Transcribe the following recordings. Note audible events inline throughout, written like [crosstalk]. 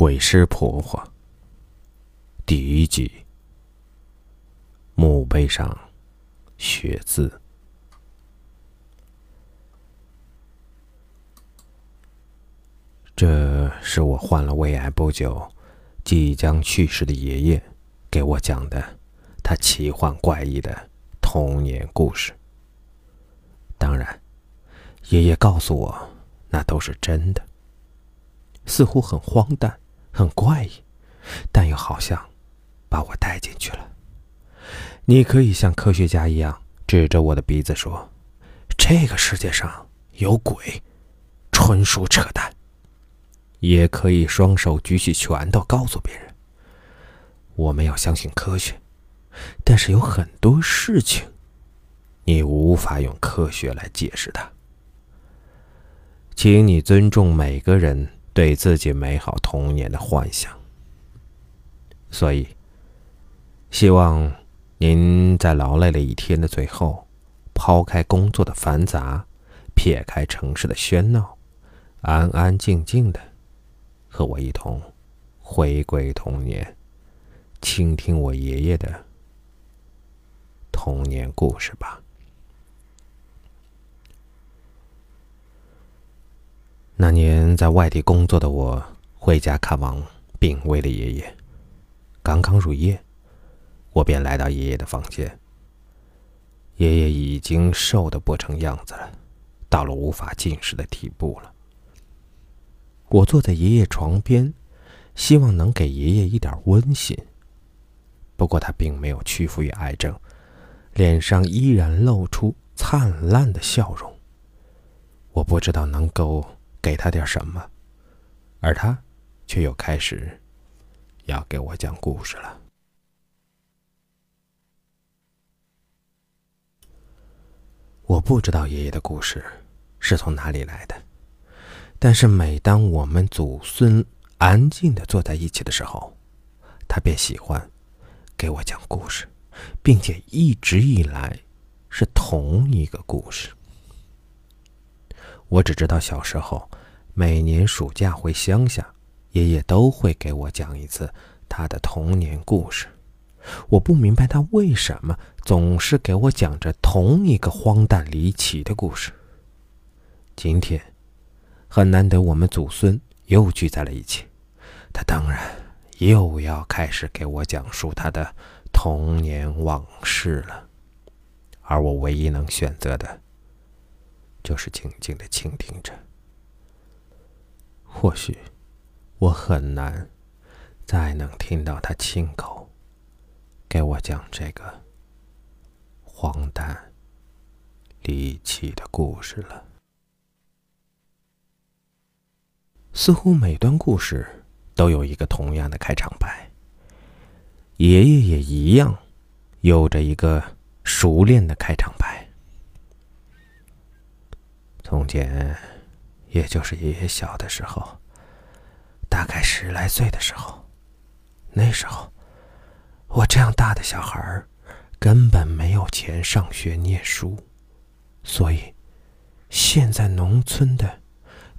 鬼师婆婆第一集。墓碑上血字，这是我患了胃癌不久、即将去世的爷爷给我讲的他奇幻怪异的童年故事。当然，爷爷告诉我那都是真的，似乎很荒诞。很怪异，但又好像把我带进去了。你可以像科学家一样指着我的鼻子说：“这个世界上有鬼，纯属扯淡。”也可以双手举起拳头告诉别人：“我们要相信科学。”但是有很多事情，你无法用科学来解释它。请你尊重每个人。对自己美好童年的幻想，所以希望您在劳累了一天的最后，抛开工作的繁杂，撇开城市的喧闹，安安静静的和我一同回归童年，倾听我爷爷的童年故事吧。那年在外地工作的我，回家看望病危的爷爷。刚刚入夜，我便来到爷爷的房间。爷爷已经瘦得不成样子了，到了无法进食的地步了。我坐在爷爷床边，希望能给爷爷一点温馨。不过他并没有屈服于癌症，脸上依然露出灿烂的笑容。我不知道能够。给他点什么，而他却又开始要给我讲故事了。我不知道爷爷的故事是从哪里来的，但是每当我们祖孙安静的坐在一起的时候，他便喜欢给我讲故事，并且一直以来是同一个故事。我只知道小时候，每年暑假回乡下，爷爷都会给我讲一次他的童年故事。我不明白他为什么总是给我讲着同一个荒诞离奇的故事。今天，很难得我们祖孙又聚在了一起，他当然又要开始给我讲述他的童年往事了，而我唯一能选择的。就是静静的倾听着。或许，我很难再能听到他亲口给我讲这个荒诞离奇的故事了。似乎每段故事都有一个同样的开场白，爷爷也一样，有着一个熟练的开场白。从前，也就是爷爷小的时候，大概十来岁的时候，那时候，我这样大的小孩儿，根本没有钱上学念书，所以，现在农村的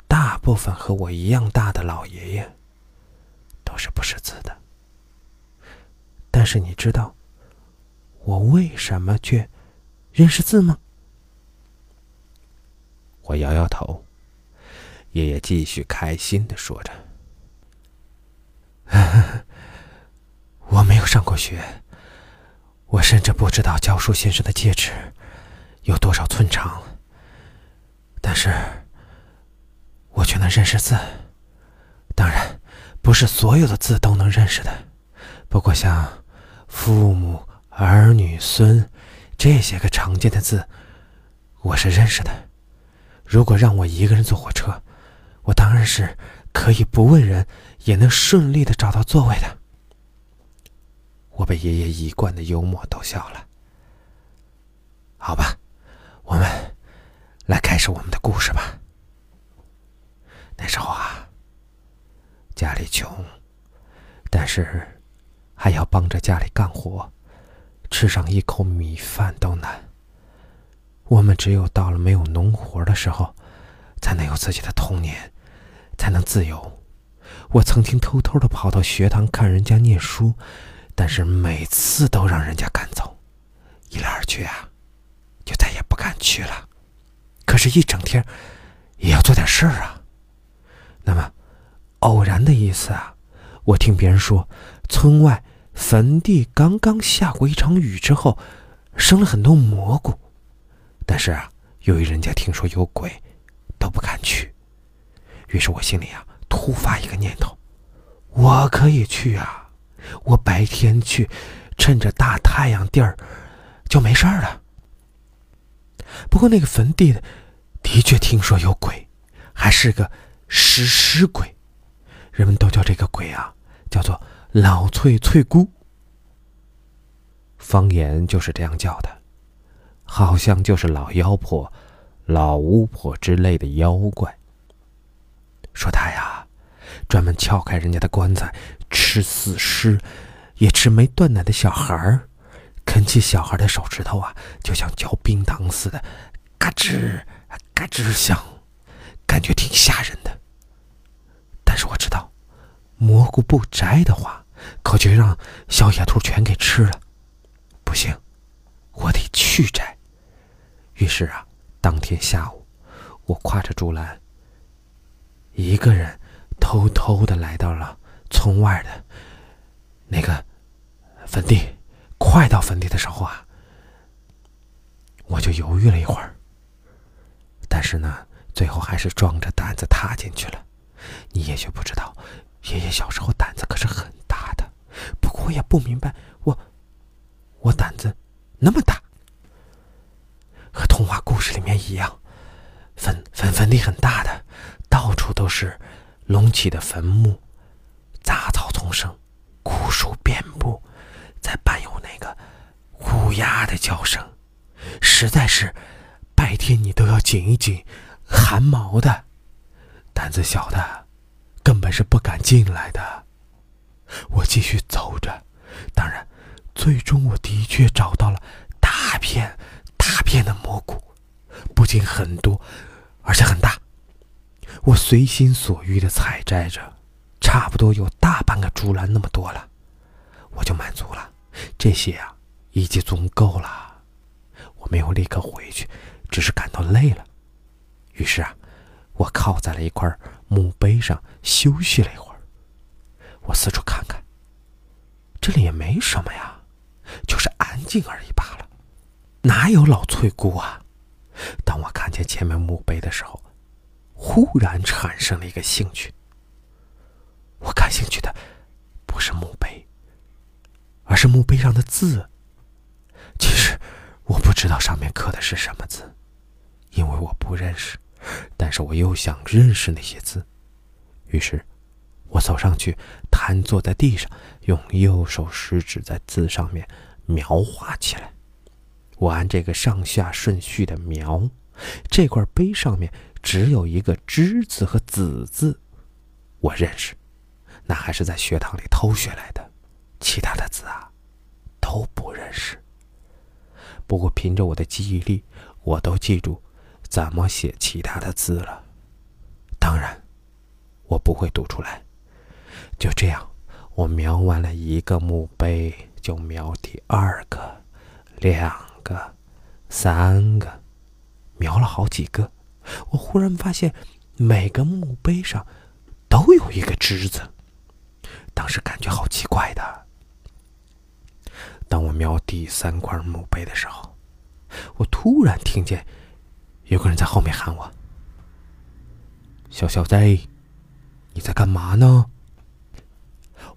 大部分和我一样大的老爷爷，都是不识字的。但是你知道，我为什么却认识字吗？我摇摇头，爷爷继续开心的说着：“ [laughs] 我没有上过学，我甚至不知道教书先生的戒尺有多少寸长，但是，我却能认识字。当然，不是所有的字都能认识的，不过像父母、儿女、孙这些个常见的字，我是认识的。”如果让我一个人坐火车，我当然是可以不问人也能顺利的找到座位的。我被爷爷一贯的幽默逗笑了。好吧，我们来开始我们的故事吧。那时候啊，家里穷，但是还要帮着家里干活，吃上一口米饭都难。我们只有到了没有农活的时候，才能有自己的童年，才能自由。我曾经偷偷的跑到学堂看人家念书，但是每次都让人家赶走，一来二去啊，就再也不敢去了。可是，一整天也要做点事儿啊。那么，偶然的一次啊，我听别人说，村外坟地刚刚下过一场雨之后，生了很多蘑菇。但是啊，由于人家听说有鬼，都不敢去。于是我心里啊，突发一个念头：我可以去啊！我白天去，趁着大太阳地儿，就没事儿了。不过那个坟地的，的确听说有鬼，还是个食尸鬼。人们都叫这个鬼啊，叫做老翠翠姑。方言就是这样叫的，好像就是老妖婆、老巫婆之类的妖怪。说他呀，专门撬开人家的棺材，吃死尸，也吃没断奶的小孩儿，啃起小孩的手指头啊，就像嚼冰糖似的，嘎吱嘎吱响，感觉挺吓人的。但是我知道，蘑菇不摘的话，可就让小野兔全给吃了。不行，我得去摘。于是啊，当天下午，我挎着竹篮。一个人偷偷的来到了村外的那个坟地，快到坟地的时候啊，我就犹豫了一会儿。但是呢，最后还是壮着胆子踏进去了。你也许不知道，爷爷小时候胆子可是很大的。不过我也不明白，我我胆子那么大，童话故事里面一样，坟坟坟地很大的。到处都是隆起的坟墓，杂草丛生，枯树遍布，再伴有那个乌鸦的叫声，实在是白天你都要紧一紧汗毛的。胆子小的根本是不敢进来的。我继续走着，当然，最终我的确找到了大片大片的蘑菇，不仅很多，而且很大。我随心所欲的采摘着，差不多有大半个竹篮那么多了，我就满足了。这些啊，已经足够了。我没有立刻回去，只是感到累了。于是啊，我靠在了一块墓碑上休息了一会儿。我四处看看，这里也没什么呀，就是安静而已吧。哪有老翠姑啊？当我看见前面墓碑的时候。忽然产生了一个兴趣。我感兴趣的不是墓碑，而是墓碑上的字。其实我不知道上面刻的是什么字，因为我不认识。但是我又想认识那些字，于是，我走上去，瘫坐在地上，用右手食指在字上面描画起来。我按这个上下顺序的描，这块碑上面。只有一个“之”字和“子”字，我认识，那还是在学堂里偷学来的。其他的字啊，都不认识。不过凭着我的记忆力，我都记住怎么写其他的字了。当然，我不会读出来。就这样，我描完了一个墓碑，就描第二个、两个、三个，瞄了好几个。我忽然发现，每个墓碑上都有一个“之”字，当时感觉好奇怪的。当我瞄第三块墓碑的时候，我突然听见有个人在后面喊我：“小小子，你在干嘛呢？”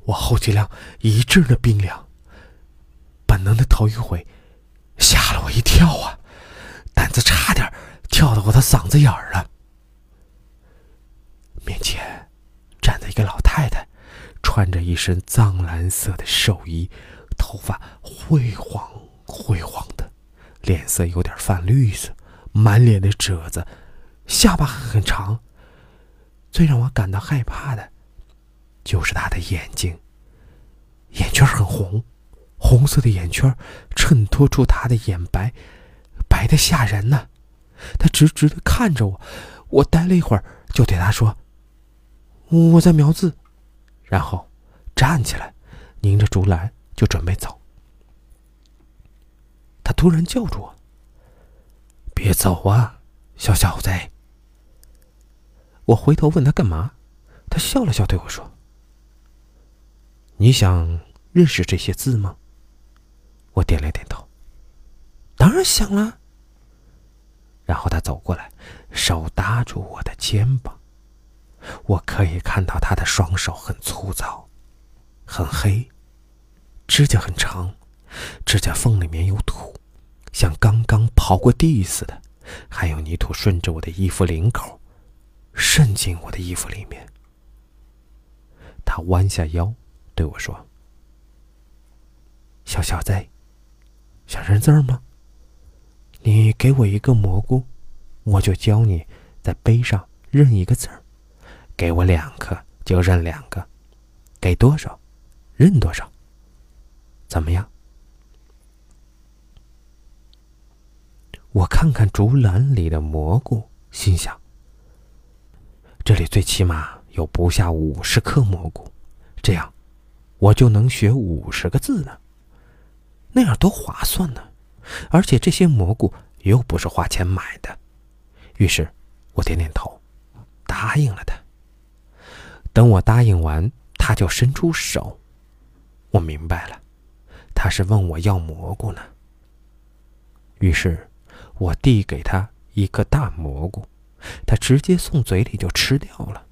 我后脊梁一阵的冰凉，本能的头一回，吓了我一跳啊，胆子差点。跳到我的嗓子眼儿了。面前站着一个老太太，穿着一身藏蓝色的寿衣，头发灰黄灰黄的，脸色有点泛绿色，满脸的褶子，下巴很长。最让我感到害怕的，就是她的眼睛，眼圈很红，红色的眼圈衬托出他的眼白，白的吓人呢。他直直的看着我，我呆了一会儿，就对他说：“我在描字。”然后站起来，拧着竹篮就准备走。他突然叫住我：“别走啊，小小子！”我回头问他干嘛，他笑了笑对我说：“你想认识这些字吗？”我点了点头。当然想了。然后他走过来，手搭住我的肩膀。我可以看到他的双手很粗糙，很黑，指甲很长，指甲缝里面有土，像刚刚刨过地似的，还有泥土顺着我的衣服领口，渗进我的衣服里面。他弯下腰对我说：“小小子，想认字儿吗？你给我一个蘑菇，我就教你在碑上认一个字儿。”给我两个，就认两个；给多少，认多少。怎么样？我看看竹篮里的蘑菇，心想：这里最起码有不下五十颗蘑菇，这样我就能学五十个字呢。那样多划算呢！而且这些蘑菇又不是花钱买的。于是，我点点头，答应了他。等我答应完，他就伸出手。我明白了，他是问我要蘑菇呢。于是，我递给他一个大蘑菇，他直接送嘴里就吃掉了，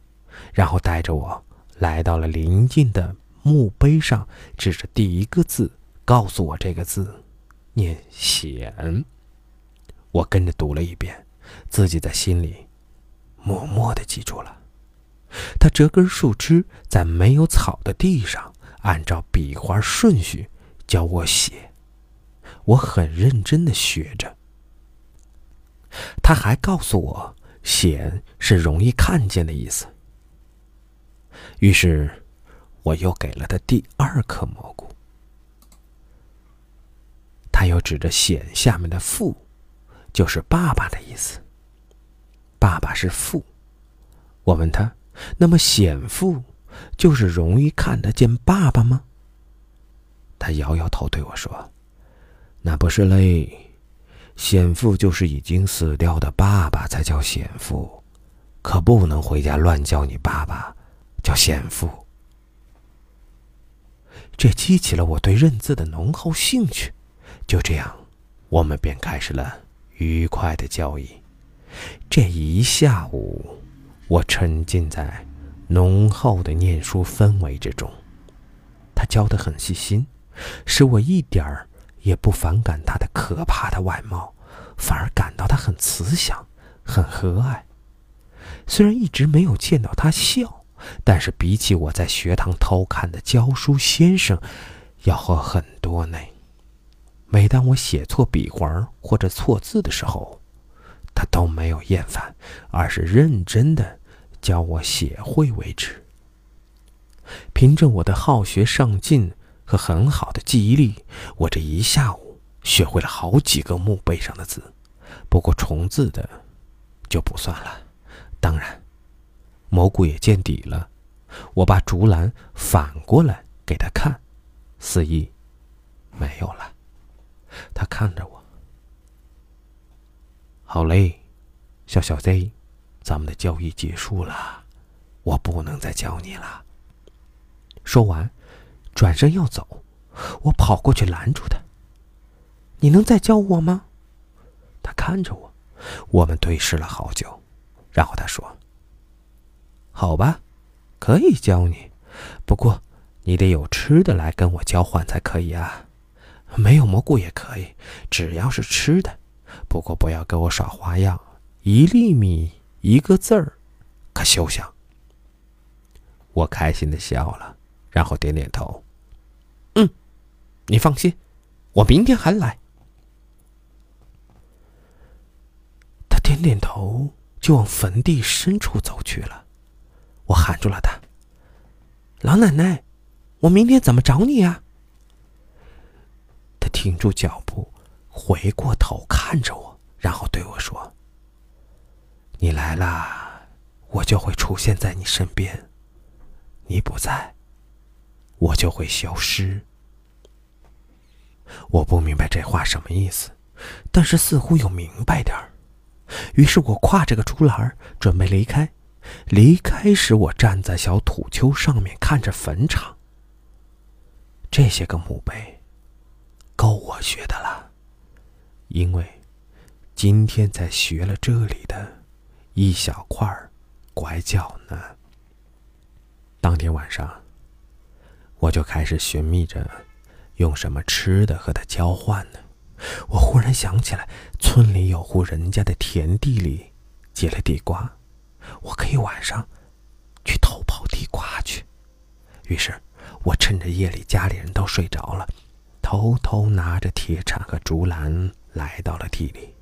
然后带着我来到了临近的墓碑上，指着第一个字，告诉我这个字念“显”。我跟着读了一遍，自己在心里默默的记住了。他折根树枝，在没有草的地上，按照笔画顺序教我写。我很认真的学着。他还告诉我，“显”是容易看见的意思。于是，我又给了他第二颗蘑菇。他又指着“显”下面的“父”，就是爸爸的意思。爸爸是父。我问他。那么显父就是容易看得见爸爸吗？他摇摇头对我说：“那不是嘞，显父就是已经死掉的爸爸才叫显父，可不能回家乱叫你爸爸叫显父。”这激起了我对认字的浓厚兴趣。就这样，我们便开始了愉快的交易。这一下午。我沉浸在浓厚的念书氛围之中，他教的很细心，使我一点儿也不反感他的可怕的外貌，反而感到他很慈祥，很和蔼。虽然一直没有见到他笑，但是比起我在学堂偷看的教书先生，要好很多呢。每当我写错笔画或者错字的时候，他都没有厌烦，而是认真的。教我写会为止。凭着我的好学上进和很好的记忆力，我这一下午学会了好几个墓碑上的字。不过重字的就不算了。当然，蘑菇也见底了。我把竹篮反过来给他看，肆意没有了。他看着我，好嘞，小小 Z。咱们的交易结束了，我不能再教你了。说完，转身要走，我跑过去拦住他。你能再教我吗？他看着我，我们对视了好久，然后他说：“好吧，可以教你，不过你得有吃的来跟我交换才可以啊。没有蘑菇也可以，只要是吃的。不过不要给我耍花样，一粒米。”一个字儿，可休想！我开心的笑了，然后点点头。嗯，你放心，我明天还来。他点点头，就往坟地深处走去了。我喊住了他：“老奶奶，我明天怎么找你呀？”停住脚步，回过头看着我，然后对我说。你来了，我就会出现在你身边；你不在，我就会消失。我不明白这话什么意思，但是似乎又明白点儿。于是我挎着个竹篮准备离开。离开时，我站在小土丘上面看着坟场。这些个墓碑，够我学的了，因为今天才学了这里的一小块拐角呢。当天晚上，我就开始寻觅着。用什么吃的和他交换呢？我忽然想起来，村里有户人家的田地里结了地瓜，我可以晚上去偷跑地瓜去。于是，我趁着夜里家里人都睡着了，偷偷拿着铁铲和竹篮来到了地里。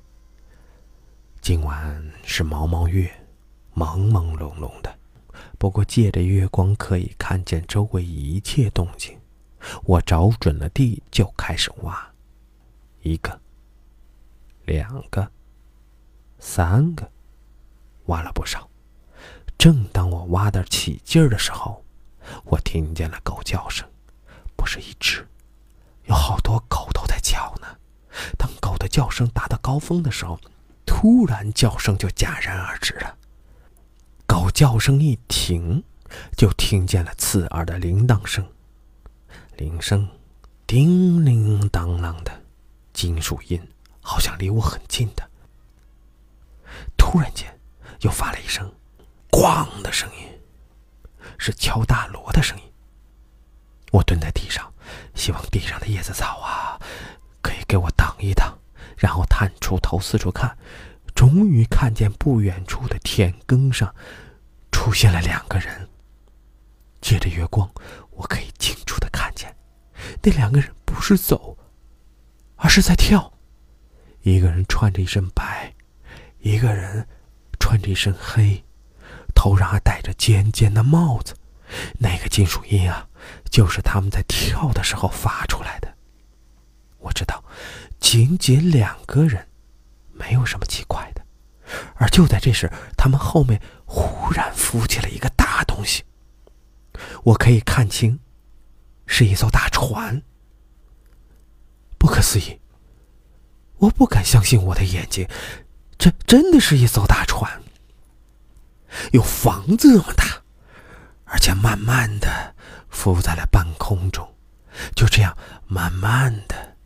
今晚是毛毛月，朦朦胧胧的，不过借着月光可以看见周围一切动静。我找准了地，就开始挖。一个，两个，三个，挖了不少。正当我挖得起劲儿的时候，我听见了狗叫声，不是一只，有好多狗都在叫呢。当狗的叫声达到高峰的时候，突然叫声就戛然而止了。狗叫声一停，就听见了刺耳的铃铛声。铃声，叮铃当啷的，金属音，好像离我很近的。突然间，又发了一声“咣”的声音，是敲大锣的声音。我蹲在地上，希望地上的叶子草啊，可以给我挡一挡，然后探出头四处看。终于看见不远处的田埂上，出现了两个人。借着月光，我可以清楚的看见，那两个人不是走，而是在跳。一个人穿着一身白，一个人穿着一身黑，头上还戴着尖尖的帽子。那个金属音啊，就是他们在跳的时候发出来的。我知道，仅仅两个人，没有什么奇怪的。而就在这时，他们后面忽然浮起了一个大东西。我可以看清，是一艘大船。不可思议！我不敢相信我的眼睛，这真的是一艘大船，有房子这么大，而且慢慢的浮在了半空中，就这样慢慢的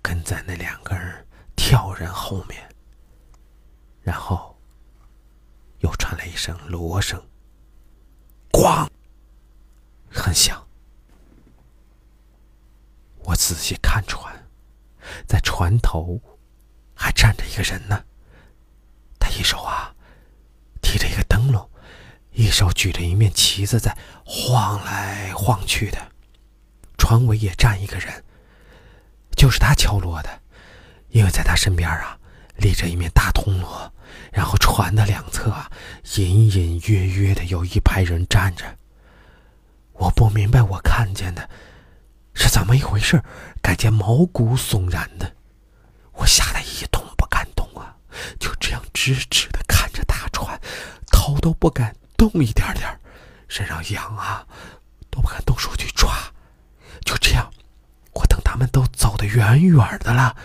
跟在那两个人跳人后面，然后又传来一声锣声，咣！很响。我仔细看船，在船头还站着一个人呢。他一手啊，一手举着一面旗子，在晃来晃去的。船尾也站一个人，就是他敲锣的，因为在他身边啊立着一面大铜锣，然后船的两侧啊隐隐约约的有一排人站着。我不明白，我看见的是怎么一回事，感觉毛骨悚然的。我吓得一动不敢动啊，就这样直直的看着大船，头都不敢动一点点，身上痒啊，都不敢动手去抓。就这样，我等他们都走得远远的了，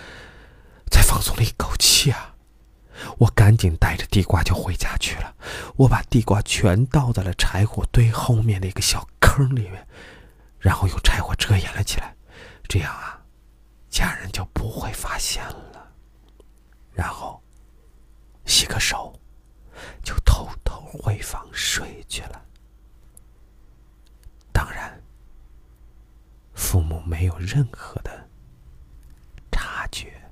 才放松了一口气啊。我赶紧带着地瓜就回家去了。我把地瓜全倒在了柴火堆后面的一个小坑里面，然后用柴火遮掩了起来。这样啊，家人就不会发现了。然后洗个手，就偷偷回房睡去了。当然父母没有任何的察觉。